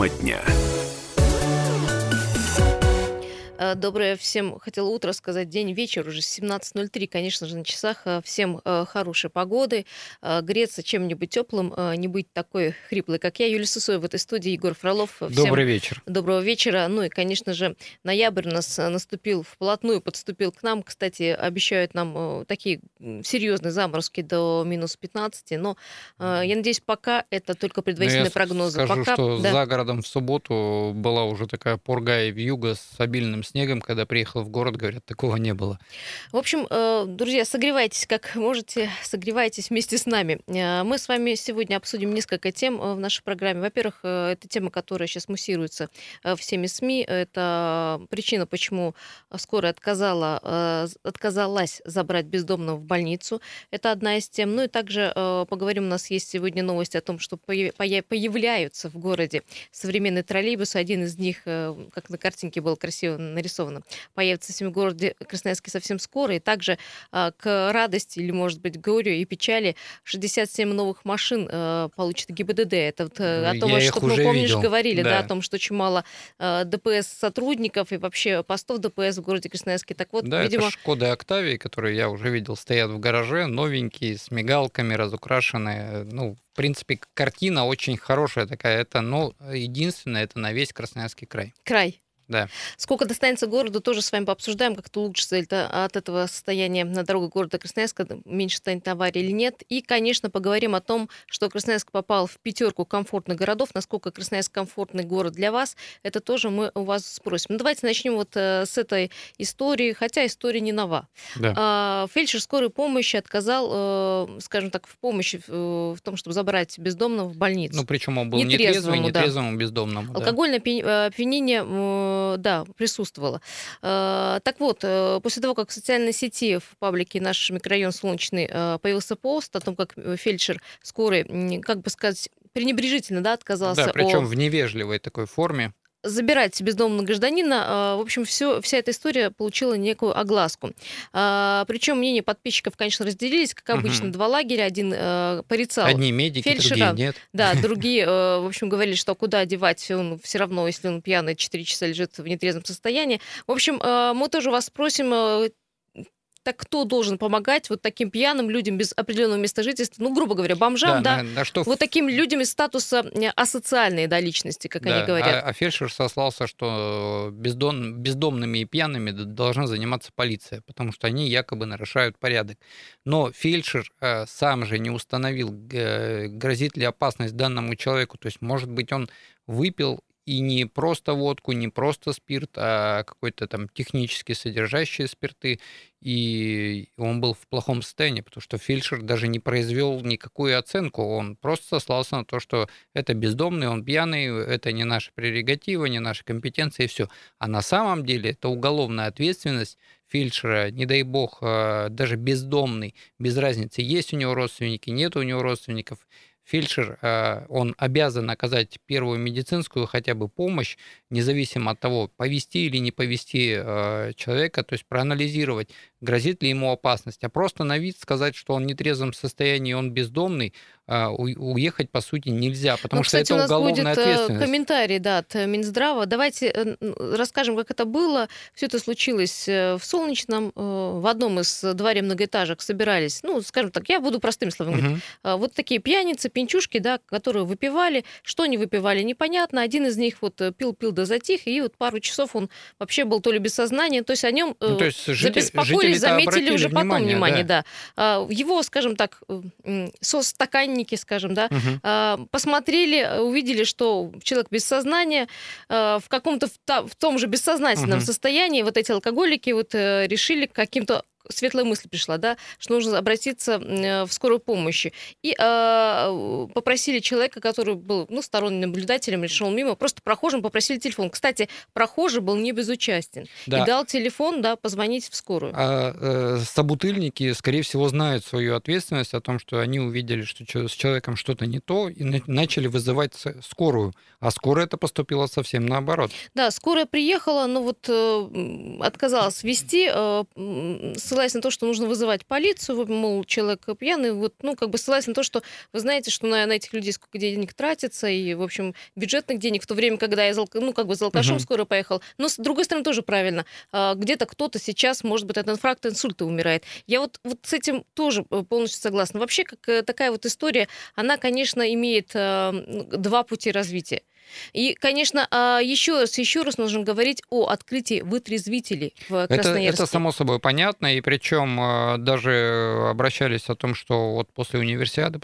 Тема дня. Доброе всем, хотела утро сказать, день, вечер, уже 17.03, конечно же, на часах. Э, всем э, хорошей погоды, греться чем-нибудь теплым, не быть такой хриплой, как я. Юлия Сусоева в этой студии, Егор Фролов. Всем Добрый вечер. Доброго вечера. Ну и, конечно же, ноябрь у нас наступил вплотную, подступил к нам. Кстати, обещают нам такие серьезные заморозки до минус 15, но я надеюсь, пока это только предварительные ну, прогнозы. Скажу, пока, что да. за городом в субботу была уже такая пурга и вьюга с обильным снегом, когда приехал в город, говорят, такого не было. В общем, э, друзья, согревайтесь, как можете, согревайтесь вместе с нами. Э, мы с вами сегодня обсудим несколько тем э, в нашей программе. Во-первых, это тема, которая сейчас муссируется всеми СМИ. Это причина, почему скорая отказала, отказалась забрать бездомного в больницу. Это одна из тем. Ну и также поговорим, у нас есть сегодня новости о том, что появляются в городе современные троллейбусы. Один из них, как на картинке был красиво нарисовано. Появится в городе Красноярске совсем скоро. И также а, к радости или, может быть, горю и печали 67 новых машин а, получит ГИБДД. Это вот э, о том, Я что мы, помнишь, видел. говорили, да. да, о том, что очень мало а, ДПС сотрудников и вообще постов ДПС в городе Красноярске. Так вот, да, видимо... это Шкода Октавии, которые я уже видел, стоят в гараже, новенькие, с мигалками, разукрашенные. Ну, в принципе, картина очень хорошая такая. Это, но единственное, это на весь Красноярский край. Край. Да. Сколько достанется городу, тоже с вами пообсуждаем, как это улучшится это от этого состояния на дорогах города Красноярска, меньше станет аварий или нет. И, конечно, поговорим о том, что Красноярск попал в пятерку комфортных городов, насколько Красноярск комфортный город для вас, это тоже мы у вас спросим. Ну, давайте начнем вот э, с этой истории, хотя история не нова. Да. А, фельдшер скорой помощи отказал, э, скажем так, в помощи э, в том, чтобы забрать бездомного в больницу. Ну, причем он был нетрезвый, нетрезвому, да. бездомному. Алкогольное да. опьянение Э, да, присутствовала. Э, так вот, э, после того, как в социальной сети в паблике «Наш микрорайон Солнечный» появился пост о том, как фельдшер скорой, как бы сказать, пренебрежительно да, отказался. Да, причем о... в невежливой такой форме забирать бездомного гражданина. А, в общем, все, вся эта история получила некую огласку. А, Причем мнения подписчиков, конечно, разделились, как обычно, угу. два лагеря. Один э, порицал Одни медики, фельдшера, другие нет. Да, другие, э, в общем, говорили, что куда девать, он все равно, если он пьяный, 4 часа лежит в нетрезвом состоянии. В общем, э, мы тоже вас спросим, так кто должен помогать вот таким пьяным людям без определенного места жительства, ну, грубо говоря, бомжам, да, да на, на что... вот таким людям из статуса э, асоциальной, да, личности, как да, они говорят. А, а фельдшер сослался, что бездом, бездомными и пьяными должна заниматься полиция, потому что они якобы нарушают порядок. Но фельдшер э, сам же не установил, э, грозит ли опасность данному человеку, то есть, может быть, он выпил и не просто водку, не просто спирт, а какой-то там технически содержащие спирты, и он был в плохом состоянии, потому что фельдшер даже не произвел никакую оценку, он просто сослался на то, что это бездомный, он пьяный, это не наша прерогатива, не наша компетенция, и все. А на самом деле это уголовная ответственность фельдшера, не дай бог, а, даже бездомный, без разницы, есть у него родственники, нет у него родственников, фельдшер, э, он обязан оказать первую медицинскую хотя бы помощь, независимо от того, повести или не повести э, человека, то есть проанализировать, грозит ли ему опасность, а просто на вид сказать, что он в нетрезвом состоянии, он бездомный, а, уехать, по сути, нельзя, потому ну, кстати, что это уголовная у нас будет ответственность. комментарий да, от Минздрава. Давайте э, расскажем, как это было. Все это случилось э, в Солнечном, э, в одном из дворе многоэтажек собирались, ну, скажем так, я буду простыми словами говорить, угу. вот такие пьяницы, пинчушки, да, которые выпивали, что они выпивали, непонятно. Один из них вот пил-пил да затих, и вот пару часов он вообще был то ли без сознания, то есть о нем ну, то есть житель, забеспокоились, заметили уже потом внимание, внимание да. да. Его, скажем так, со стаканник родственники, скажем, да, угу. посмотрели, увидели, что человек без сознания, а, в каком-то в том же бессознательном угу. состоянии вот эти алкоголики вот э, решили каким-то светлая мысль пришла, да, что нужно обратиться в скорую помощь. И э, попросили человека, который был ну, сторонним наблюдателем, шел мимо, просто прохожим попросили телефон. Кстати, прохожий был не безучастен. Да. И дал телефон, да, позвонить в скорую. А э, собутыльники, скорее всего, знают свою ответственность о том, что они увидели, что с человеком что-то не то, и начали вызывать скорую. А скорая это поступила совсем наоборот. Да, скорая приехала, но вот э, отказалась вести, э, ссылаясь на то, что нужно вызывать полицию, мол, человек пьяный, вот, ну, как бы ссылаясь на то, что вы знаете, что на, на этих людей сколько денег тратится, и, в общем, бюджетных денег в то время, когда я, ну, как бы за алкашом угу. скоро поехал. Но, с другой стороны, тоже правильно. А, где-то кто-то сейчас, может быть, от инфаркта, инсульта умирает. Я вот, вот с этим тоже э, полностью согласна. Вообще, как э, такая вот история, она, конечно, имеет э, два пути развития. И, конечно, а, еще раз, еще раз нужно говорить о открытии вытрезвителей в Красноярске. Это, это само собой понятно, и причем а, даже обращались о том, что вот после универсиады,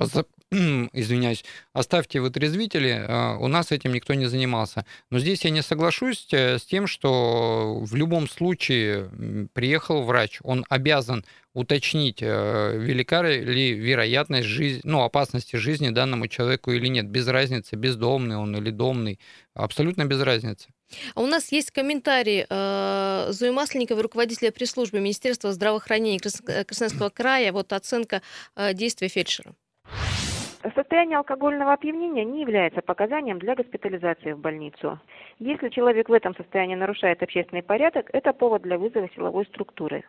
извиняюсь, оставьте вытрезвители, а, у нас этим никто не занимался. Но здесь я не соглашусь э, с тем, что в любом случае приехал врач, он обязан уточнить, э, велика ли вероятность жизни, ну, опасности жизни данному человеку или нет, без разницы, бездомный он или домный, абсолютно без разницы. А у нас есть комментарий э, Зои Масленниковой, руководителя пресс-службы Министерства здравоохранения э, Красноярского края, вот оценка э, действия фельдшера. Состояние алкогольного опьянения не является показанием для госпитализации в больницу. Если человек в этом состоянии нарушает общественный порядок, это повод для вызова силовой структуры.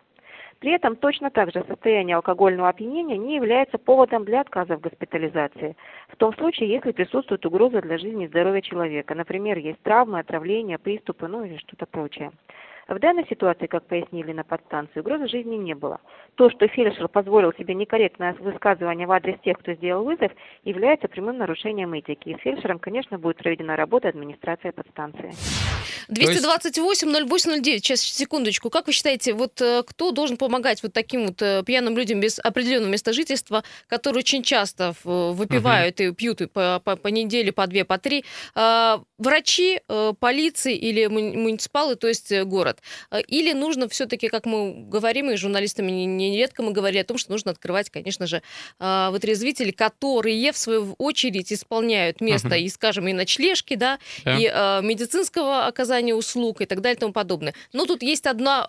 При этом точно так же состояние алкогольного опьянения не является поводом для отказа в госпитализации. В том случае, если присутствует угроза для жизни и здоровья человека, например, есть травмы, отравления, приступы, ну или что-то прочее. В данной ситуации, как пояснили на подстанции, угрозы жизни не было. То, что фельдшер позволил себе некорректное высказывание в адрес тех, кто сделал вызов, является прямым нарушением этики. И с фельдшером, конечно, будет проведена работа администрации подстанции. 228-08-09, сейчас, секундочку. Как вы считаете, вот э, кто должен помогать вот таким вот э, пьяным людям без определенного места жительства, которые очень часто выпивают угу. и пьют по, по, по неделе, по две, по три? А, врачи, э, полиции или муниципалы, то есть город? Назад? Э, или нужно все-таки, как мы говорим, и журналистами нередко мы говорили о том, что нужно открывать, конечно же, э, вытрезвители, которые, в свою очередь, исполняют место uh-huh. и, скажем, и ночлежки, да, yeah. и э, медицинского оказания услуг и так далее и тому подобное. Но тут есть одна,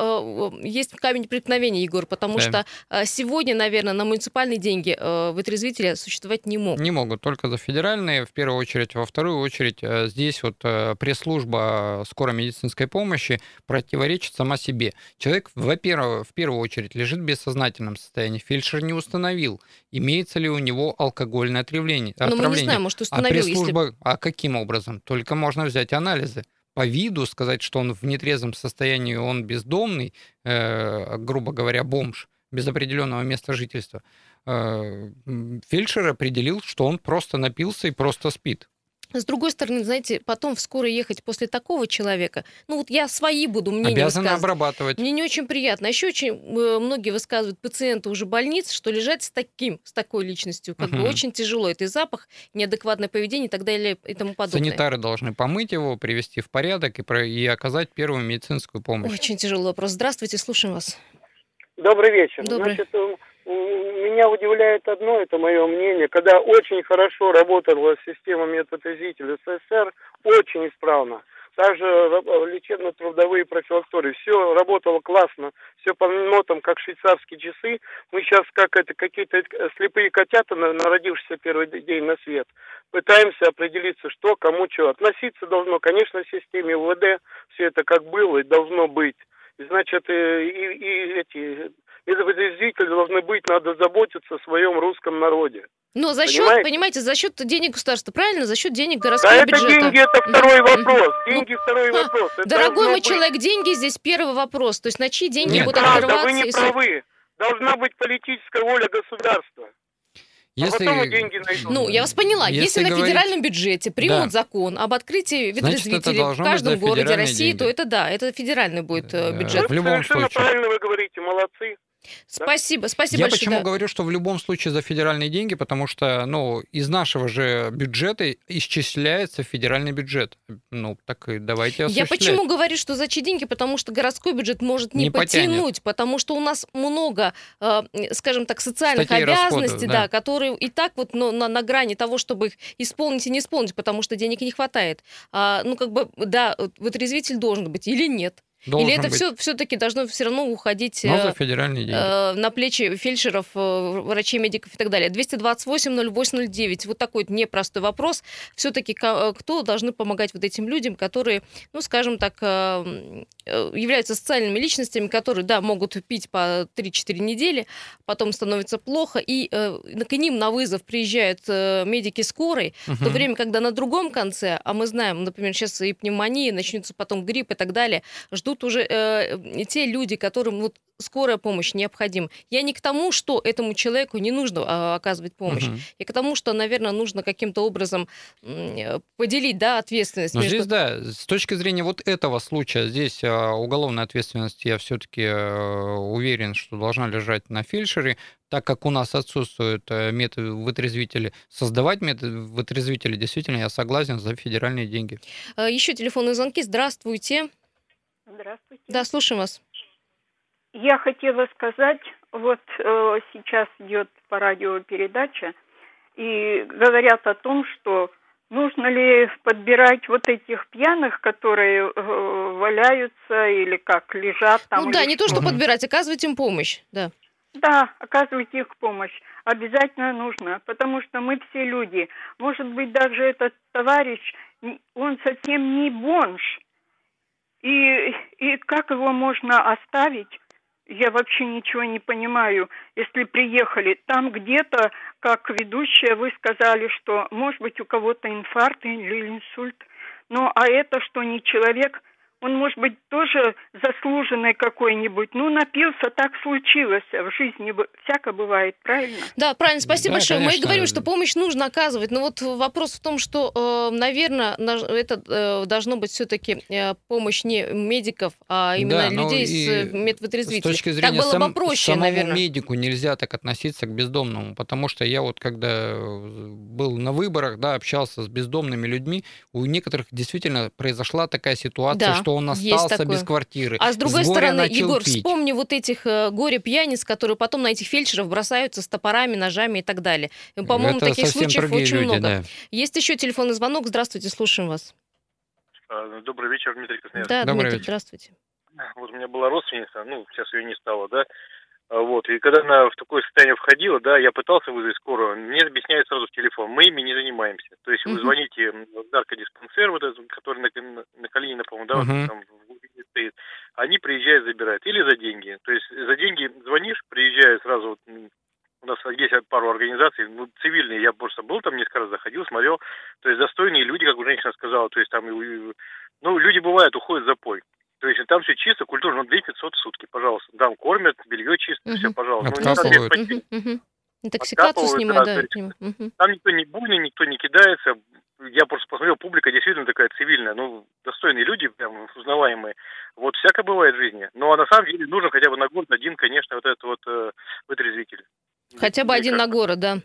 есть камень преткновения, Егор, потому yeah. что сегодня, наверное, на муниципальные деньги вытрезвители существовать не могут. Не могут, только за федеральные, в первую очередь. Во вторую очередь, здесь вот пресс-служба скорой медицинской помощи против противоречит сама себе. Человек, во-первых, в первую очередь лежит в бессознательном состоянии. Фельдшер не установил, имеется ли у него алкогольное отравление. Но мы не знаем, может, установил. А пресс-служба, если... а каким образом? Только можно взять анализы по виду сказать, что он в нетрезвом состоянии, он бездомный, э, грубо говоря, бомж, без определенного места жительства, э, фельдшер определил, что он просто напился и просто спит. С другой стороны, знаете, потом вскоре ехать после такого человека, ну вот я свои буду мнения Обязаны обрабатывать. Мне не очень приятно. А еще очень э, многие высказывают пациенты уже больниц, что лежать с таким, с такой личностью, как угу. бы очень тяжело. Это и запах, неадекватное поведение и так далее и тому подобное. Санитары должны помыть его, привести в порядок и, про... и оказать первую медицинскую помощь. Очень тяжелый вопрос. Здравствуйте, слушаем вас. Добрый вечер. Добрый. Значит, меня удивляет одно, это мое мнение, когда очень хорошо работала система медотразителей СССР, очень исправно, также лечебно-трудовые профилактории, все работало классно, все по нотам, как швейцарские часы. Мы сейчас, как это, какие-то слепые котята, народившиеся первый день на свет, пытаемся определиться, что, кому, что. Относиться должно, конечно, к системе УВД, все это как было и должно быть. Значит, и, и эти медовозрезители должны быть, надо заботиться о своем русском народе. Но за счет, понимаете? понимаете, за счет денег государства, правильно? За счет денег городского да бюджета. Это деньги, это второй вопрос. Деньги ну, второй вопрос. Это дорогой мой быть... человек, деньги здесь первый вопрос. То есть на чьи деньги Нет, будут да, открываться? Да вы не правы. Должна быть политическая воля государства. А если... А деньги найдут. Ну, я вас поняла. Если, Если на говорить... федеральном бюджете примут да. закон об открытии ветрезвителей в каждом городе России, деньги. то это да, это федеральный будет э, бюджет. В любом случае. правильно вы говорите, молодцы. Спасибо, спасибо Я большое. почему да. говорю, что в любом случае за федеральные деньги, потому что, ну, из нашего же бюджета исчисляется федеральный бюджет. Ну, так и давайте. Я почему говорю, что за чьи деньги? Потому что городской бюджет может не, не потянуть, потянет. потому что у нас много, э, скажем так, социальных Статей обязанностей, расходов, да. да, которые и так вот ну, на, на грани того, чтобы их исполнить и не исполнить, потому что денег не хватает. А, ну, как бы, да, вытрезвитель должен быть или нет. Должен Или это все все-таки должно все равно уходить Но за федеральные деньги. Э, на плечи фельдшеров, э, врачей, медиков и так далее. 228-08-09. Вот такой непростой вопрос. Все-таки э, кто должны помогать вот этим людям, которые, ну, скажем так, э, э, являются социальными личностями, которые, да, могут пить по 3-4 недели, потом становится плохо, и э, к ним на вызов приезжают э, медики скорой, угу. в то время, когда на другом конце, а мы знаем, например, сейчас и пневмония, начнется потом грипп и так далее, ждут уже э, те люди, которым вот скорая помощь необходима. Я не к тому, что этому человеку не нужно а, оказывать помощь. Угу. Я к тому, что, наверное, нужно каким-то образом э, поделить да, ответственность. Но между... здесь, да, с точки зрения вот этого случая, здесь а, уголовная ответственность, я все-таки э, уверен, что должна лежать на фельдшере, так как у нас отсутствуют э, методы вытрезвители, создавать методы вытрезвители, действительно, я согласен за федеральные деньги. Еще телефонные звонки. Здравствуйте. Здравствуйте. Да, слушаем вас. Я хотела сказать, вот э, сейчас идет по радио передача, и говорят о том, что нужно ли подбирать вот этих пьяных, которые э, валяются или как лежат там. Ну да, не то, что подбирать, оказывать им помощь, да. Да, оказывать их помощь обязательно нужно, потому что мы все люди. Может быть, даже этот товарищ, он совсем не бомж. И, и как его можно оставить я вообще ничего не понимаю. Если приехали, там где-то, как ведущая, вы сказали, что может быть у кого-то инфаркт или инсульт. Ну, а это что, не человек? Он, может быть, тоже заслуженный какой-нибудь. Ну, напился, так случилось. В жизни всяко бывает, правильно? Да, правильно. Спасибо да, большое. Конечно. Мы говорим, что помощь нужно оказывать. Но вот вопрос в том, что, э, наверное, это э, должно быть все-таки э, помощь не медиков, а именно да, людей с медвотрезвителем. С точки зрения так было сам, бы проще, самому наверное. медику нельзя так относиться к бездомному, потому что я вот когда был на выборах, да, общался с бездомными людьми, у некоторых действительно произошла такая ситуация, да. что что он остался без квартиры. А с другой с стороны, Егор, пить. вспомни вот этих э, горе-пьяниц, которые потом на этих фельдшеров бросаются с топорами, ножами и так далее. По-моему, таких случаев очень люди, много. Да. Есть еще телефонный звонок. Здравствуйте, слушаем вас. А, добрый вечер, Дмитрий Красноярский. Да, Добрый Дмитрий, вечер. здравствуйте. Вот у меня была родственница, ну, сейчас ее не стало, да, вот, и когда она в такое состояние входила, да, я пытался вызвать скорую, мне объясняют сразу в телефон, мы ими не занимаемся. То есть вы звоните в наркодиспансер, вот этот, который на, на, на Калинина, по-моему, да, uh-huh. вот там в глубине стоит, они приезжают, забирают. Или за деньги. То есть за деньги звонишь, приезжают сразу, вот, у нас есть пару организаций, ну, цивильные, я просто был там несколько раз, заходил, смотрел, то есть достойные люди, как женщина сказала, то есть там, ну, люди бывают, уходят за пой. То есть там все чисто, культурно, ну, 2500 в сутки, пожалуйста. Там кормят, белье чисто, угу. все, пожалуйста. Откапывают. Ну, угу, угу. Интоксикацию снимают, да. да. Угу. Там никто не буйный, никто не кидается. Я просто посмотрел, публика действительно такая цивильная, ну, достойные люди, прям узнаваемые. Вот всякое бывает в жизни. Но на самом деле нужен хотя бы на год один, конечно, вот этот вот э, вытрезвитель. Хотя бы один на город, да.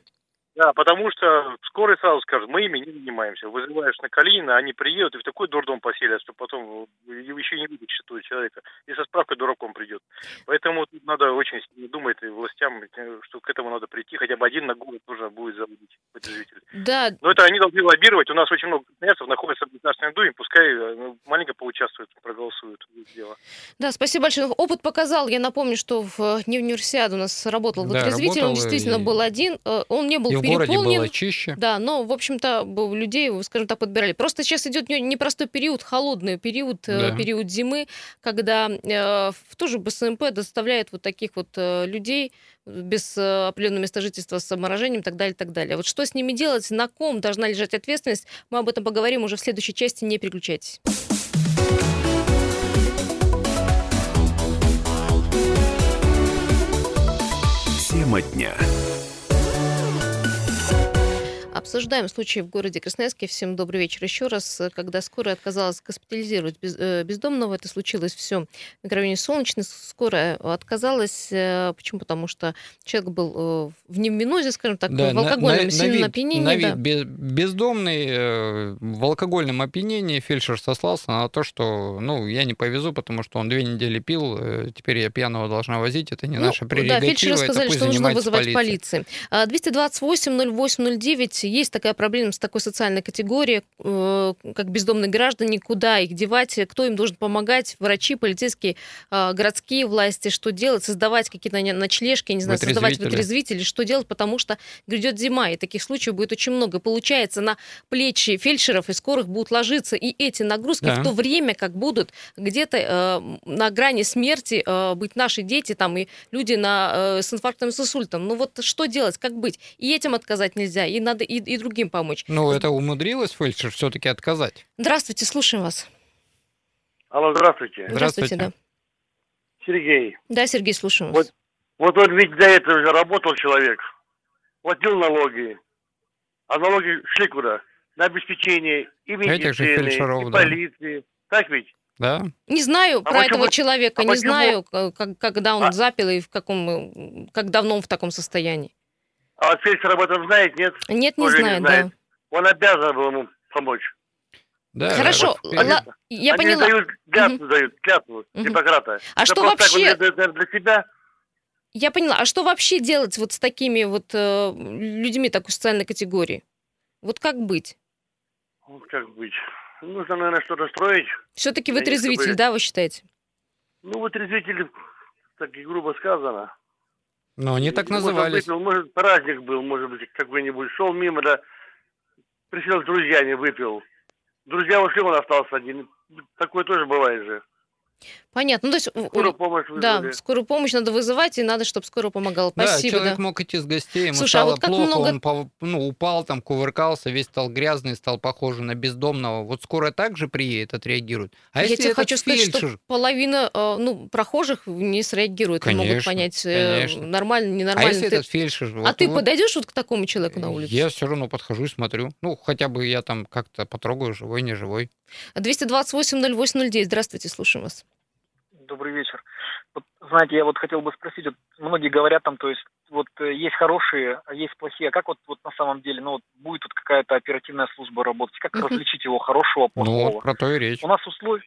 Да, потому что скорые сразу скажут, мы ими не занимаемся. Вызываешь на Калинина, они приедут и в такой дурдом поселят, что потом еще не вытащит этого человека. И со справкой дураком придет. Поэтому тут надо очень думать и властям, что к этому надо прийти. Хотя бы один на город нужно будет заводить житель. Да. Но это они должны лоббировать. У нас очень много красноярцев находится в Государственной Думе. Пускай ну, маленько поучаствуют, проголосуют. Дело. Да, спасибо большое. Опыт показал. Я напомню, что в не универсиаде у нас работал да, вытрезвитель. Он действительно и... был один. Э, он не был и в городе было чище. Да, но, в общем-то, людей, скажем так, подбирали. Просто сейчас идет непростой период, холодный период, э, да. период зимы, когда э, в ту же БСМП доставляют вот таких вот э, людей без э, определенного места жительства с обморожением и так далее, так далее. Вот что с ними делать, на ком должна лежать ответственность, мы об этом поговорим уже в следующей части, не переключайтесь. Тема дня. Обсуждаем случай в городе Красноярске. Всем добрый вечер еще раз. Когда скорая отказалась госпитализировать без, э, бездомного, это случилось все в микрорайоне Солнечный. Скорая отказалась. Э, почему? Потому что человек был э, в невминозе, скажем так, да, в алкогольном на, сильном на опьянении. На вид да. бездомный в алкогольном опьянении фельдшер сослался на то, что ну, я не повезу, потому что он две недели пил, теперь я пьяного должна возить, это не ну, наша прерогатива. Да, фельдшеры сказали, что нужно вызывать полиции. полиции. 228 08 09 есть такая проблема с такой социальной категорией, э, как бездомные граждане, куда их девать, кто им должен помогать, врачи, полицейские, э, городские власти, что делать, создавать какие-то ночлежки, не знаю, создавать вытрезвители, что делать, потому что грядет зима, и таких случаев будет очень много. Получается, на плечи фельдшеров и скорых будут ложиться и эти нагрузки да. в то время, как будут где-то э, на грани смерти э, быть наши дети там и люди на, э, с инфарктом и с инсультом. Ну вот что делать, как быть? И этим отказать нельзя, и надо и, и другим помочь. Ну, это умудрилась фельдшер все-таки отказать. Здравствуйте, слушаем вас. Алло, здравствуйте. Здравствуйте, да. Сергей. Да, Сергей, слушаем вас. Вот, вот он ведь для этого же работал человек, платил налоги, а налоги шли куда? На обеспечение и медицины, и полиции. Да. Так ведь? Да. Не знаю а про почему? этого человека, а не почему? знаю, как, когда он а? запил и в каком, как давно он в таком состоянии. А фельдшер об этом знает, нет? Нет, не знает, не знает, да. Он обязан был ему помочь. Да, Хорошо, вот, Ла... я Они поняла. дают клятву, угу. дают клятву угу. Гиппократа. А Это что вообще... Так, для себя. Я поняла. А что вообще делать вот с такими вот э, людьми такой социальной категории? Вот как быть? Вот как быть? Нужно, наверное, что-то строить. Все-таки вытрезвитель, чтобы... да, вы считаете? Ну, вытрезвитель, так и грубо сказано. Но они так назывались. Выпил, может, праздник был, может быть, какой-нибудь. Шел мимо, да, присел с друзьями, выпил. Друзья ушли, он остался один. Такое тоже бывает же. Понятно. Ну, то есть, скорую помощь вызвали. Да, скорую помощь надо вызывать, и надо, чтобы скорая помогала. Спасибо. Да, человек да. мог идти с гостей, ему Слушай, а стало а вот плохо, много... он по, ну, упал, там, кувыркался, весь стал грязный, стал похож на бездомного. Вот скорая также приедет, отреагирует. А Я если тебе хочу фельдшер... сказать, что половина э, ну, прохожих не среагирует, конечно, могут понять, э, конечно. нормально, ненормально. А если ты... этот фельдшер... А вот, ты вот... подойдешь вот к такому человеку на улице? Я все равно подхожу и смотрю. Ну, хотя бы я там как-то потрогаю, живой, не живой. 228-08-09, здравствуйте, слушаем вас добрый вечер. Вот, знаете, я вот хотел бы спросить, вот многие говорят там, то есть вот э, есть хорошие, а есть плохие. А как вот, вот на самом деле, ну вот будет тут какая-то оперативная служба работать? Как различить его хорошего, ну, плохого? Ну, про то и речь. У нас условия,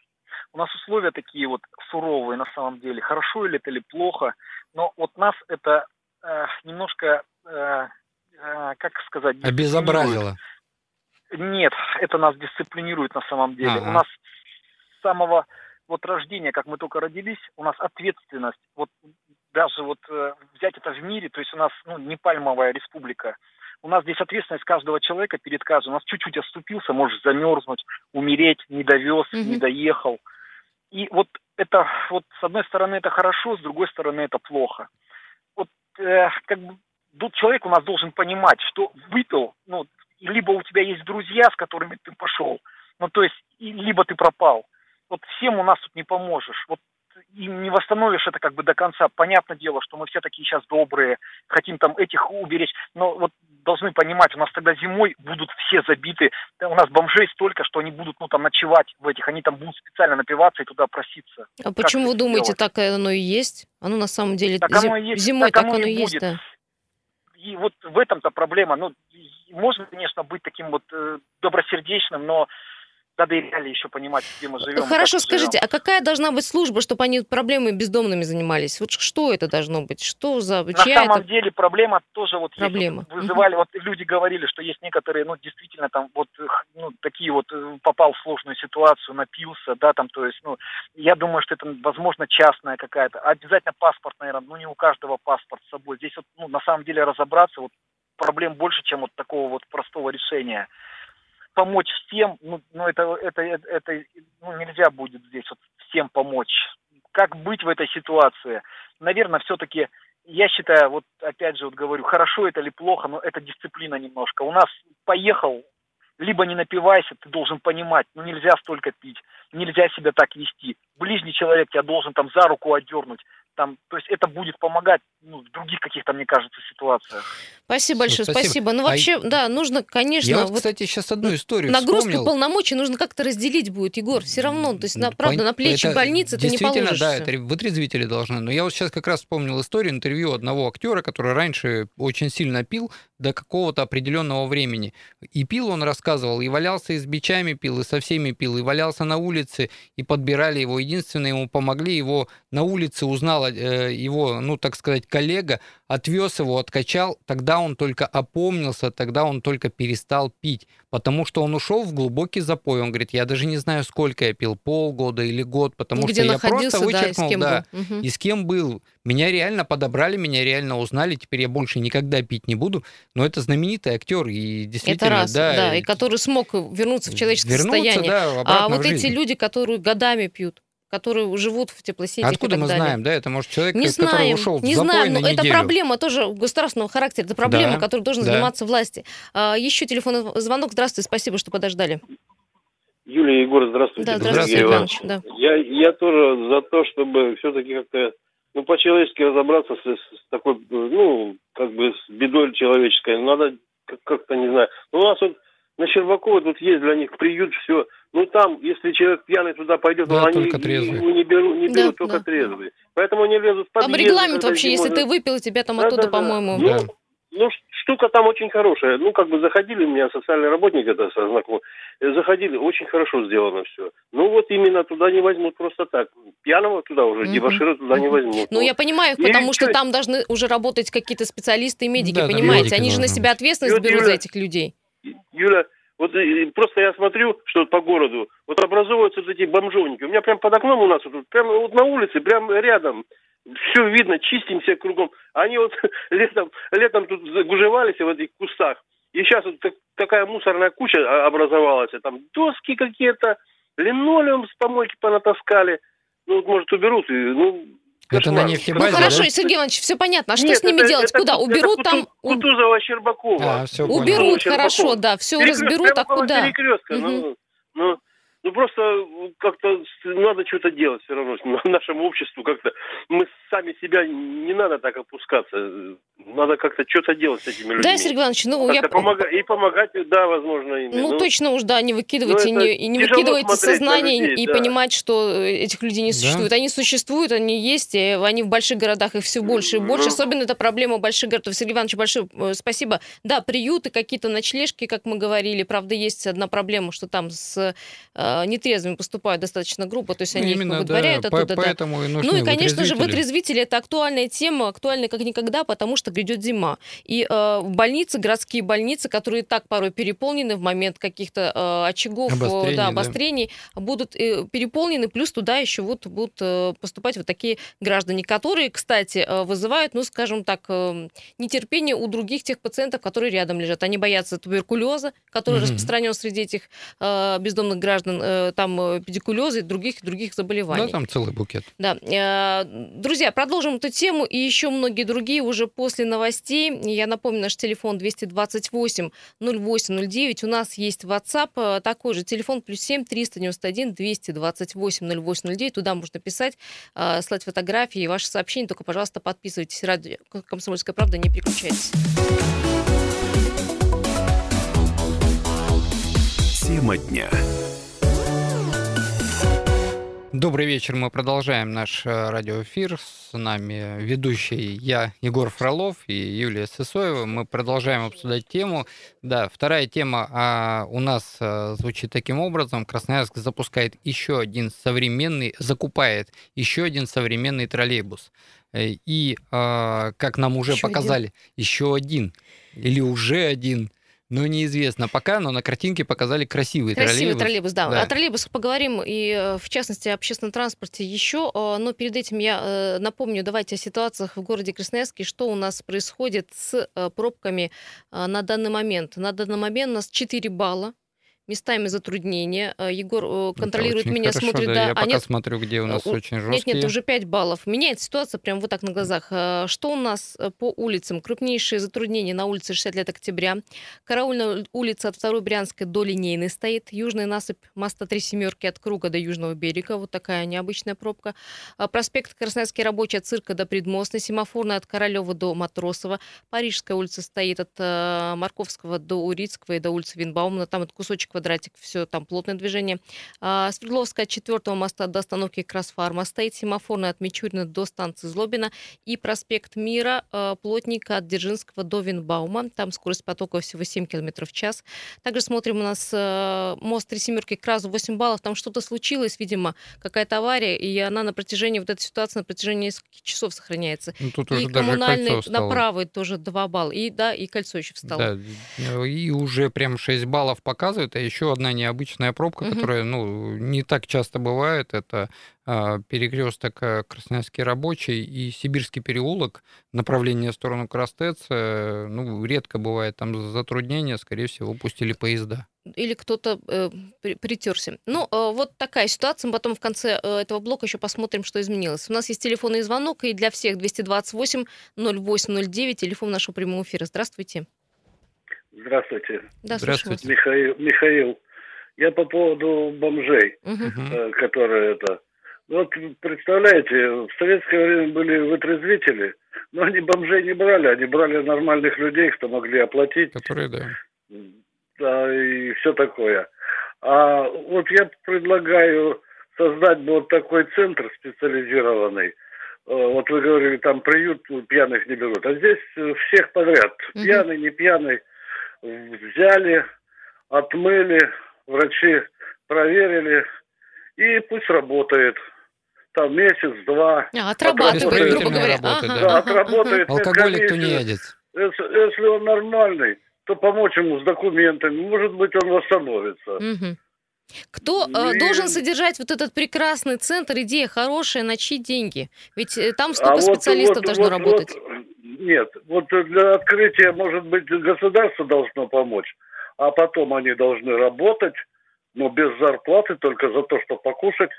у нас условия такие вот суровые на самом деле. Хорошо или это или плохо. Но вот нас это э, немножко, э, э, как сказать... Обезобразило. Нет, это нас дисциплинирует на самом деле. Ага. У нас с самого вот рождения, как мы только родились, у нас ответственность, вот даже вот э, взять это в мире, то есть у нас ну, не пальмовая республика, у нас здесь ответственность каждого человека перед каждым. У нас чуть-чуть оступился, можешь замерзнуть, умереть, не довез, mm-hmm. не доехал. И вот это, вот с одной стороны это хорошо, с другой стороны это плохо. Вот э, как бы тут человек у нас должен понимать, что выпил, ну, либо у тебя есть друзья, с которыми ты пошел, ну, то есть, либо ты пропал вот всем у нас тут не поможешь. Вот и не восстановишь это как бы до конца. Понятное дело, что мы все такие сейчас добрые, хотим там этих уберечь, но вот должны понимать, у нас тогда зимой будут все забиты, у нас бомжей столько, что они будут, ну, там, ночевать в этих, они там будут специально напиваться и туда проситься. А как почему вы думаете, делать? так оно и есть? Оно на самом деле так зим... есть, зимой так, так оно, и есть, будет. да. И вот в этом-то проблема. Ну, можно, конечно, быть таким вот э, добросердечным, но надо и реально еще понимать, где мы живем. Хорошо, скажите, живем. а какая должна быть служба, чтобы они проблемами бездомными занимались? Вот что это должно быть? Что за... На Чья самом это... деле проблема тоже вот проблема. Есть, вот вызывали, угу. вот люди говорили, что есть некоторые, ну, действительно, там, вот, ну, такие вот, э, попал в сложную ситуацию, напился, да, там, то есть, ну, я думаю, что это, возможно, частная какая-то. Обязательно паспорт, наверное, ну, не у каждого паспорт с собой. Здесь вот, ну, на самом деле разобраться, вот, проблем больше, чем вот такого вот простого решения помочь всем, ну, ну это, это, это, это ну, нельзя будет здесь вот всем помочь. Как быть в этой ситуации? Наверное, все-таки, я считаю, вот опять же вот говорю, хорошо это или плохо, но это дисциплина немножко. У нас поехал, либо не напивайся, ты должен понимать, ну нельзя столько пить, нельзя себя так вести. Ближний человек тебя должен там за руку отдернуть, там, то есть это будет помогать ну, в других каких-то, мне кажется, ситуациях. Спасибо большое, спасибо. спасибо. Ну, вообще, а... да, нужно, конечно... Я вот, вот, кстати, сейчас одну историю Нагрузку вспомнил. полномочий нужно как-то разделить будет, Егор, все равно. То есть, на, правда, на плечи это больницы ты не положишься. да, это вытрезвители должны. Но я вот сейчас как раз вспомнил историю, интервью одного актера, который раньше очень сильно пил до какого-то определенного времени. И пил, он рассказывал, и валялся и с бичами пил, и со всеми пил, и валялся на улице, и подбирали его. Единственное, ему помогли, его на улице узнал э, его, ну, так сказать, коллега, отвез его, откачал, тогда он только опомнился, тогда он только перестал пить, потому что он ушел в глубокий запой. Он говорит, я даже не знаю, сколько я пил, полгода или год, потому Где что я просто вычеркнул, да, и с кем, да, был. и с кем был. Меня реально подобрали, меня реально узнали, теперь я больше никогда пить не буду. Но это знаменитый актер и действительно, это раз, да, да, и который смог вернуться в человеческое вернуться, состояние. Да, а вот эти люди, которые годами пьют, которые живут в теплосетях Откуда и так мы далее. знаем, да? Это может человек, не который знаем, ушел в не знаем, на но неделю. это проблема тоже государственного характера, это проблема, Да, которой должен да. заниматься власти. А, еще телефонный звонок. Здравствуйте, спасибо, что подождали. Юлия Егор, здравствуйте. Да, здравствуйте, Иванович. Да. Я, я тоже за то, чтобы все-таки как-то, ну, по-человечески разобраться с, с такой, ну, как бы с бедой человеческой. Надо как- как-то, не знаю. Ну, у нас вот на Щербакова тут есть для них приют, все. Ну, там, если человек пьяный туда пойдет, Да, ну, они только трезвый. его не берут, не Да, берут только да. трезвые. Поэтому они лезут в Там подъезды, регламент вообще, если зимой- ты выпил, тебя там Да, оттуда, да, да. по-моему... Ну, Да. ну, штука там очень хорошая. Ну, как бы заходили у меня социальный работник, это со- знакомый, э, заходили, очень хорошо сделано все. Ну, вот именно туда не возьмут просто так. Пьяного туда уже, Мгм. дебошира туда не возьмут. Ну, я понимаю их, И потому что там должны уже работать какие-то специалисты и медики, Да, там понимаете? медики Они же на себя ответственность вот, берут за этих людей. Юля, вот э, просто я смотрю, что по городу, вот образовываются вот эти бомжовники. У меня прям под окном у нас, вот, тут, прямо вот на улице, прямо рядом. Все видно, чистим все кругом. Они вот летом, летом тут загужевались в этих кустах. И сейчас вот так- такая мусорная куча а, образовалась. Там доски какие-то, линолеум с помойки понатаскали. Ну, вот, может, уберут. И, ну, Это на кошмар. Ну нефтебазе, хорошо, да? Сергей Иванович, все понятно. А что Нет, с ними это- делать? это Куда? Ку- Уберут это там? Кутузова, Щербакова. А, все понял. Уберут, Щербакова. хорошо, да, все разберут, а куда? перекрестка. Мгм. Ну, ну, ну, просто как-то с- надо что-то делать все равно нашему обществу как-то. Мы сами себя не надо так опускаться. Надо как-то что-то делать с этими людьми. Да, Сергей Иванович, ну я... Как-то помога- И помогать, да, возможно, им. Ну, точно уж, да, не выкидывайте, ну, не, и не тяжело выкидывайте сознания людей, и да. понимать, что э, этих людей не Да. существует. Они существуют, они есть, и они в больших городах, их все больше и больше. Ну. Особенно это проблема больших городов. Сергей Иванович, большое э, спасибо. Да, приюты, какие-то ночлежки, как мы говорили. Правда, есть одна проблема, что там с э, нетрезвыми поступают достаточно грубо, то есть они их Именно, выдворяют да, по- оттуда. да. поэтому и нужны Ну и, конечно же, вытрезвители. это актуальная тема, актуальная как никогда, потому что грядет зима. И э, больницы, городские больницы, которые так порой переполнены в момент каких-то э, очагов, Обострений, да, да. обострений, будут э, переполнены, плюс туда еще вот будут э, поступать вот такие граждане, которые, кстати, э, вызывают, ну, скажем так, э, нетерпение у других тех пациентов, которые рядом лежат. Они боятся туберкулеза, который Мгм. распространен среди этих э, бездомных граждан, там э, педикулеза и других других заболеваний. Да, там целый букет. Да. Э, Друзья, продолжим эту тему и еще многие другие уже после новостей. Я напомню, наш телефон 228 0809. У нас есть WhatsApp, э, такой же телефон, плюс 7 391 228 0809. Туда можно писать, э, слать фотографии и ваши сообщения. Только, пожалуйста, подписывайтесь. Радио «Комсомольская правда», не переключайтесь. Тема дня. Добрый вечер, мы продолжаем наш э, радиоэфир. С нами ведущий я, Егор Фролов и Юлия Сысоева. Мы продолжаем обсуждать тему. Да, вторая тема а, у нас а, звучит таким образом. Красноярск запускает еще один современный, закупает еще один современный троллейбус. Э, И, а, как нам уже Еще показали, еще один или уже один, ну, неизвестно пока, но на картинке показали красивый, Красивый троллейбус. троллейбус, да. Да. О троллейбусах поговорим и, э, в частности, о общественном транспорте еще. э, Но перед этим я э, напомню, давайте о ситуациях в городе Красноярске, что у нас происходит с пробками на данный момент. На данный момент у нас 4 балла местами затруднения. Э, Егор э, контролирует меня, хорошо, смотрит, да. да. Я а пока нет, смотрю, где у нас у- очень нет, жесткие. нет, уже 5 баллов. Меняет ситуация прямо вот так на глазах. Э, Что у нас э, по улицам? Крупнейшие затруднения на улице 60 лет октября. Караульная улица от 2 Брянской до Линейной стоит. Южная насыпь моста Три Семерки от Круга до Южного берега. Вот такая необычная пробка. Проспект Красноярский рабочий от Цирка до Предмостной. Семафорная от Королева до Матросова. Парижская улица стоит от э, Марковского до Урицкого и до улицы Винбаумна. Там этот кусочек квадратик, все там плотное движение. А, Свердловская от 4 моста до остановки Красфарма стоит семафорная от Мичурина до станции Злобина и проспект Мира а, плотника от Дзержинского до Винбаума. Там скорость потока всего 7 км в час. Также смотрим у нас а, мост Три Семерки к Разу 8 баллов. Там что-то случилось, видимо, какая-то авария, и она на протяжении вот этой ситуации на протяжении нескольких часов сохраняется. Ну, тут и уже коммунальный на правый тоже 2 балла. И да, и кольцо еще встало. Да, и уже прям 6 баллов показывают, а еще одна необычная пробка, Мгм. которая, ну, не так часто бывает, это а, перекресток а, Красноярский рабочий и Сибирский переулок, направление в сторону Крастец, э, ну, редко бывает там затруднения, скорее всего, пустили поезда. или кто-то э, при- притерся. Ну, э, вот такая ситуация. Мы потом в конце э, этого блока еще посмотрим, что изменилось. У нас есть телефонный звонок, и для всех 228 0809, телефон нашего прямого эфира. Здравствуйте. Здравствуйте. Да. Здравствуйте. Михаил, Михаил. Я по поводу бомжей, э, которые это... Вот представляете, в советское время были вытрезвители, но они бомжей не брали, они брали нормальных людей, кто могли оплатить, Которые, да. да, и все такое. А вот я предлагаю создать вот такой центр специализированный. Э, Вот вы говорили, там приют пьяных не берут. А здесь э, всех подряд. Пьяный, не пьяный. Взяли, отмыли, врачи проверили. И пусть работает. Там месяц-два. А, отрабатывает, грубо говоря. работа, Ага, да. Да, ага, отработает Алкоголик медкомиссию. тунеядец. Если, если он нормальный, то помочь ему с документами. Может быть, он восстановится. ага. Кто э, И- должен содержать вот этот прекрасный центр? Идея хорошая, на чьи деньги? Ведь э, там А столько вот- специалистов вот- должно вот- работать. вот, нет, вот для открытия, может быть, государство должно помочь, а потом они должны работать, но без зарплаты, только за то, что покушать.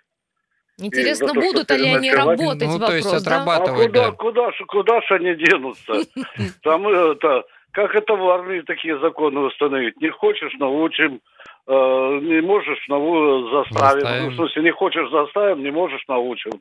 Интересно, то, будут ли они работать, Ну, то есть вопрос, да? А отрабатывать, куда, да. куда, куда ж они денутся? Там это, как это в армии такие законы установить? Не хочешь, научим. Э, не можешь, наву- заставим. Заставим. Ну, в смысле, не хочешь, заставим, не можешь, научим.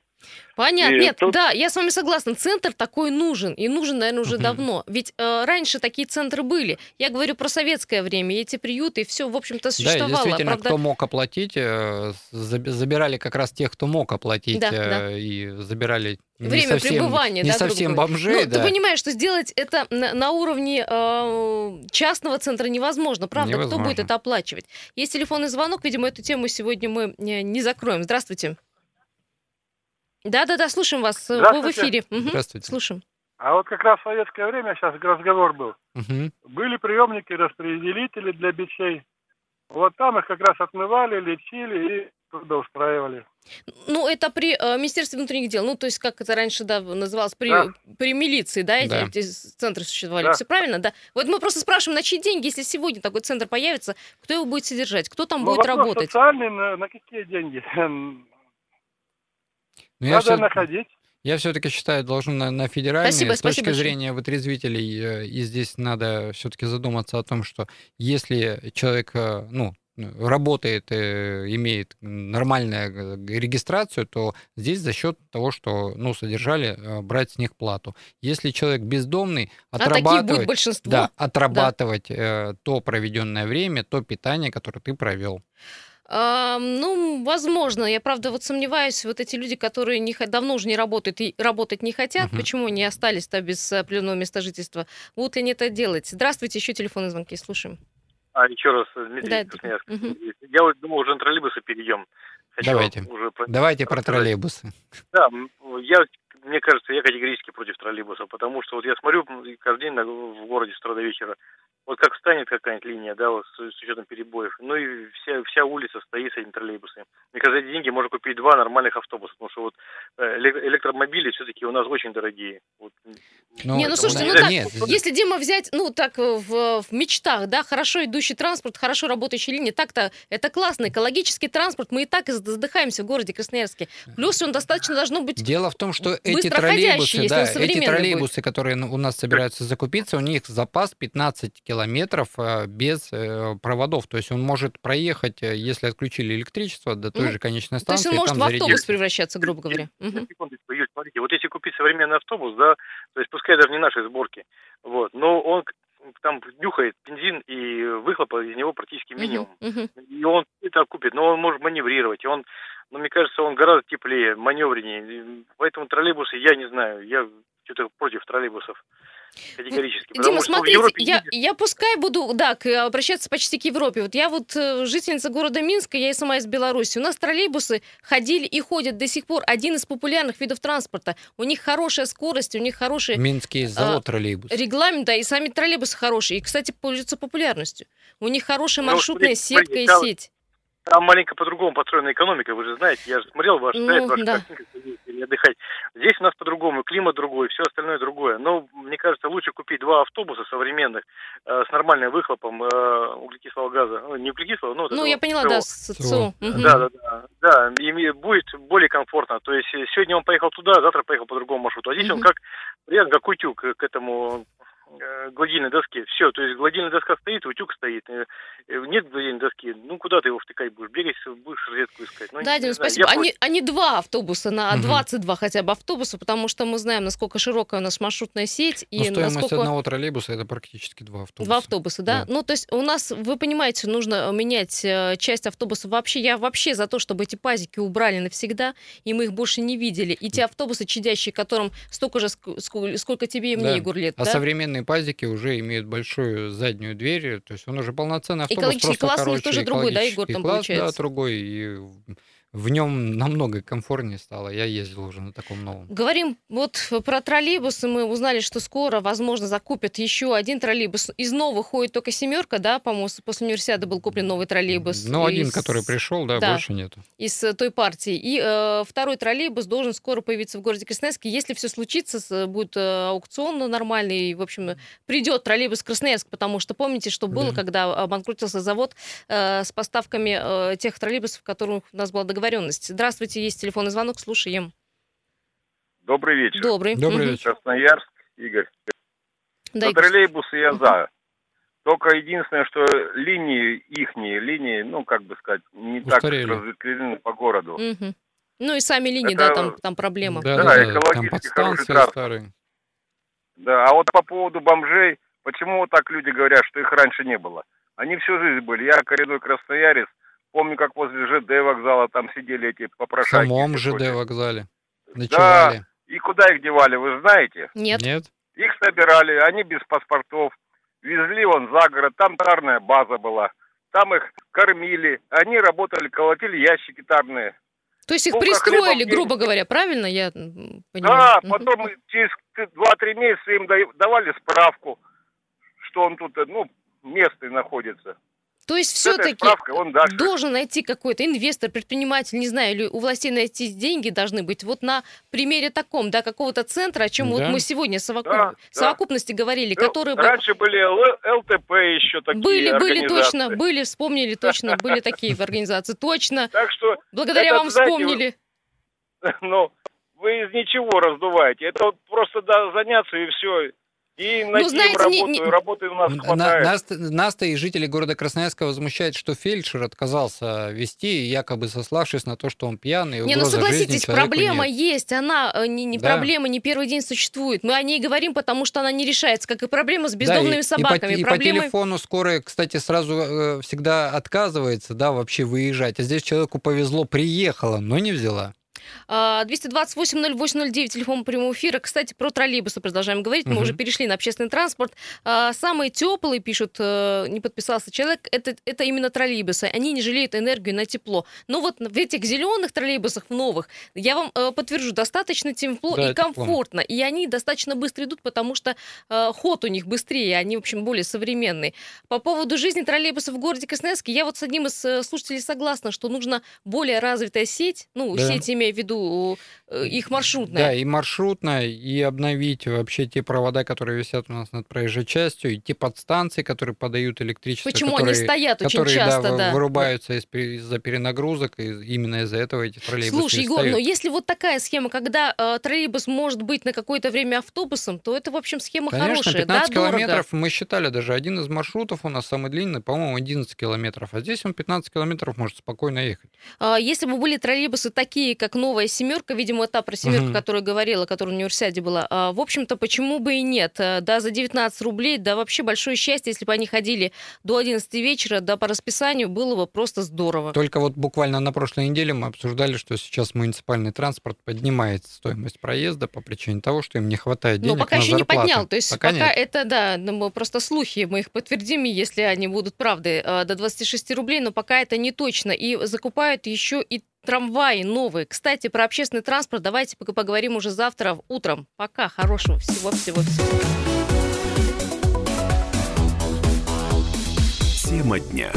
Понятно. И Нет, тут- да, я с вами согласна. Центр такой нужен. И нужен, наверное, уже Мгм. давно. Ведь э, раньше такие центры были. Я говорю про советское время. Эти приюты, и все, в общем-то, Да, существовало. действительно, Правда, кто мог оплатить, э, заби- забирали как раз тех, кто мог оплатить, Да, э, да. и забирали не время совсем, пребывания, не да, совсем бомжей, Ну, да. ты понимаешь, что сделать это на, на уровне э, частного центра невозможно. Правда, кто Невозможно. будет это оплачивать? Есть телефонный звонок. Видимо, эту тему сегодня мы не закроем. Здравствуйте. Да-да-да, слушаем вас. Вы в эфире. Мгм. Здравствуйте. Слушаем. А вот как раз в советское время, сейчас разговор был, Мгм. были приемники, распределители для бичей. Вот там их как раз отмывали, лечили и трудоустраивали. Ну, это при э, Министерстве внутренних дел. Ну, то есть, как это раньше да, называлось, при, Да. при милиции, да, эти, Да. эти центры существовали. Да. Все правильно, да? Вот мы просто спрашиваем, на чьи деньги, если сегодня такой центр появится, кто его будет содержать, кто там Ну, будет работать? социальный, на, на какие деньги? Но я Надо всё- находить. Я все-таки считаю, должен на, на федеральные, Спасибо, с спасибо точки большое. зрения вытрезвителей, э, и здесь надо все-таки задуматься о том, что если человек, э, ну, работает, э, имеет нормальную э, регистрацию, то здесь за счет того, что, ну, содержали, э, брать с них плату. Если человек бездомный, А отрабатывать, большинство. да, отрабатывать э, то проведенное время, то питание, которое ты провел. А, ну, возможно. Я, правда, вот сомневаюсь, вот эти люди, которые не, давно уже не работают и работать не хотят, Мгм. почему они остались-то без определенного места жительства? Будут ли они это делать? Здравствуйте, еще телефонные звонки, слушаем. А, еще раз, Дмитрий Да, Красноярск. мгм. Я вот думал, уже на троллейбусы перейдем. Хочу Давайте. Уже про- Давайте про троллейбусы. Да, я, мне кажется, я категорически против троллейбусов, потому что вот я смотрю каждый день на- в городе с утра до вечера, вот как встанет какая-нибудь линия, да, вот с, с учетом перебоев, ну и вся, вся улица стоит с этими троллейбусами. Мне кажется, эти деньги можно купить два нормальных автобуса, потому что вот э, эле- электромобили все-таки у нас очень дорогие. Вот, Ну, не, ну слушайте, ну так, нет, если Дима взять, ну так э, в, в мечтах, да, хорошо идущий транспорт, хорошо работающие линии, так-то это классно, экологический транспорт, мы и так задыхаемся в городе Красноярске. Плюс он достаточно должно быть Дело в том, что эти троллейбусы, да, эти будет. троллейбусы, которые ну, у нас собираются закупиться, у них запас 15 километров э, без э, проводов. То есть он может проехать, если отключили электричество, до той Ну, же конечной То есть станции, он может в автобус превращаться, грубо говоря. Мгм. Смотрите, вот если купить современный автобус, да, то есть пускай даже не нашей сборки, вот, но он там нюхает бензин и выхлопа из него практически минимум. мгм. И контролировать. И он, ну, мне кажется, он гораздо теплее, маневреннее. Поэтому троллейбусы, я не знаю, я что-то против троллейбусов категорически. Дима, смотрите, я, я пускай буду, да, обращаться почти к Европе. Вот я вот э, жительница города Минска, я и сама из Беларуси. У нас троллейбусы ходили и ходят до сих пор. Один из популярных видов транспорта. У них хорошая скорость, у них хороший... Минский завод а, троллейбус. Регламент, да, и сами троллейбусы хорошие. И, кстати, пользуются популярностью. У них хорошая маршрутная ну, сетка смотрите, и сеть. Там маленько по-другому построена экономика, вы же знаете. Я же смотрел ваш ну, сайт, ваш да. картинки, отдыхать. Здесь у нас по-другому, климат другой, все остальное другое. Но, мне кажется, лучше купить два автобуса современных э, с нормальным выхлопом э, углекислого газа. Ну, не углекислого, но... Ну, я поняла, да, с ЦО. Да, да, да. Да, и будет более комфортно. То есть сегодня он поехал туда, завтра поехал по другому маршруту. А здесь угу. он как, как утюг к этому Э, гладильной доске. Все, то есть гладильная доска стоит, утюг стоит. Э, э, нет гладильной доски, ну куда ты его втыкать будешь? Бегать, будешь розетку искать. Ну, да, Дим, спасибо. Они, просто... они два автобуса на угу. 22 хотя бы автобуса, потому что мы знаем, насколько широкая у нас маршрутная сеть. И стоимость насколько... одного троллейбуса это практически два автобуса. Два автобуса, да? да? Ну, то есть у нас, вы понимаете, нужно менять часть автобусов. Вообще, я вообще за то, чтобы эти пазики убрали навсегда, и мы их больше не видели. И те автобусы чадящие, которым столько же, сколько тебе и мне, да. Егор, лет. А да? современные пазики уже имеют большую заднюю дверь, то есть он уже полноценный автобус. Экологический класс короче, у них тоже другой, да, Егор, там класс, получается? Да, другой. И в нем намного комфортнее стало. Я ездил уже на таком новом. Говорим вот про троллейбусы. Мы узнали, что скоро, возможно, закупят еще один троллейбус. Из новых ходит только семерка, да, по-моему, после универсиады был куплен новый троллейбус. Ну, один, из... который пришел, да, да, больше нету. Из э, той партии. И э, второй троллейбус должен скоро появиться в городе Красноярске. Если все случится, будет э, аукцион нормальный. И, в общем, придет троллейбус Красноярск, потому что помните, что было, да. когда обанкротился завод э, с поставками э, тех троллейбусов, которых у нас была договоренность договоренность. Здравствуйте, есть телефонный звонок, слушаем. Добрый вечер. Добрый. Добрый вечер. Красноярск, Игорь. Да, За троллейбусы я за. Только единственное, что линии ихние, линии, ну, как бы сказать, не Устарели. так разветвлены по городу. Угу. Ну и сами линии, Это... да, там, там проблема. Да, да, да экологически хороший транспорт. Да, а вот по поводу бомжей, почему вот так люди говорят, что их раньше не было? Они всю жизнь были. Я коренной красноярец, Помню, как возле ЖД вокзала там сидели эти попрошайки. В самом ЖД вокзале. Ночевали. Да, и куда их девали, вы знаете? Нет. Нет. Их собирали, они без паспортов. Везли вон за город, там тарная база была. Там их кормили, они работали, колотили ящики тарные. То есть их Сколько пристроили, грубо говоря, правильно я понимаю? Да, потом через 2-3 месяца им давали справку, что он тут, ну, место находится. То есть все-таки должен найти какой-то инвестор, предприниматель, не знаю, или у властей найти деньги должны быть. Вот на примере таком, да, какого-то центра, о чем да. вот мы сегодня совокуп... да, совокупности да. говорили, ну, которые... Раньше были ЛТП еще такие Были, были точно, были, вспомнили точно, были такие организации, точно. Так что... Благодаря вам вспомнили. Ну, вы из ничего раздуваете. Это вот просто да, заняться и все. И найти ну, знаете, работу, не, не... работы у нас хватает. Нас, нас-то и жители города Красноярска возмущает, что фельдшер отказался вести, якобы сославшись на то, что он пьяный. Не, ну согласитесь, проблема нет. есть, она э, не, не да. проблема, не первый день существует. Мы о ней говорим, потому что она не решается, как и проблема с бездомными да, и, собаками. И по, Проблемы... и по телефону скорая, кстати, сразу э, всегда отказывается, да, вообще выезжать. А здесь человеку повезло, приехала, но не взяла. 228-08-09, телефон прямого эфира. Кстати, про троллейбусы продолжаем говорить. Мы угу. уже перешли на общественный транспорт. А, самые теплые, пишут, э, не подписался человек, это, это именно троллейбусы. Они не жалеют энергию на тепло. Но вот в этих зеленых троллейбусах, в новых, я вам э, подтвержу, достаточно тепло да, и комфортно. Тепло. И они достаточно быстро идут, потому что э, ход у них быстрее, они, в общем, более современные. По поводу жизни троллейбусов в городе Красноярске, я вот с одним из слушателей согласна, что нужна более развитая сеть, ну, да. сеть имею в виду э, их маршрутная. Да, и маршрутная, и обновить вообще те провода, которые висят у нас над проезжей частью, и те подстанции, которые подают электричество. Почему которые, они стоят очень которые, часто, да, да. вырубаются из-за перенагрузок, и именно из-за этого эти троллейбусы Слушай, Егор, но если вот такая схема, когда э, троллейбус может быть на какое-то время автобусом, то это, в общем, схема Конечно, хорошая, 15 да, километров, дорого. мы считали, даже один из маршрутов у нас самый длинный, по-моему, 11 километров, а здесь он 15 километров может спокойно ехать. А, если бы были троллейбусы такие, как новая семерка, видимо, та про семерку, угу. которую говорила, которая в универсиаде была. А, в общем-то, почему бы и нет? Да, за 19 рублей, да вообще большое счастье, если бы они ходили до 11 вечера, да по расписанию, было бы просто здорово. Только вот буквально на прошлой неделе мы обсуждали, что сейчас муниципальный транспорт поднимает стоимость проезда по причине того, что им не хватает денег Но пока на еще зарплаты. не поднял. То есть пока, пока это, да, ну, просто слухи, мы их подтвердим, если они будут правды, до 26 рублей, но пока это не точно. И закупают еще и трамваи новые. Кстати, про общественный транспорт давайте поговорим уже завтра утром. Пока, хорошего всего-всего-всего. Тема дня.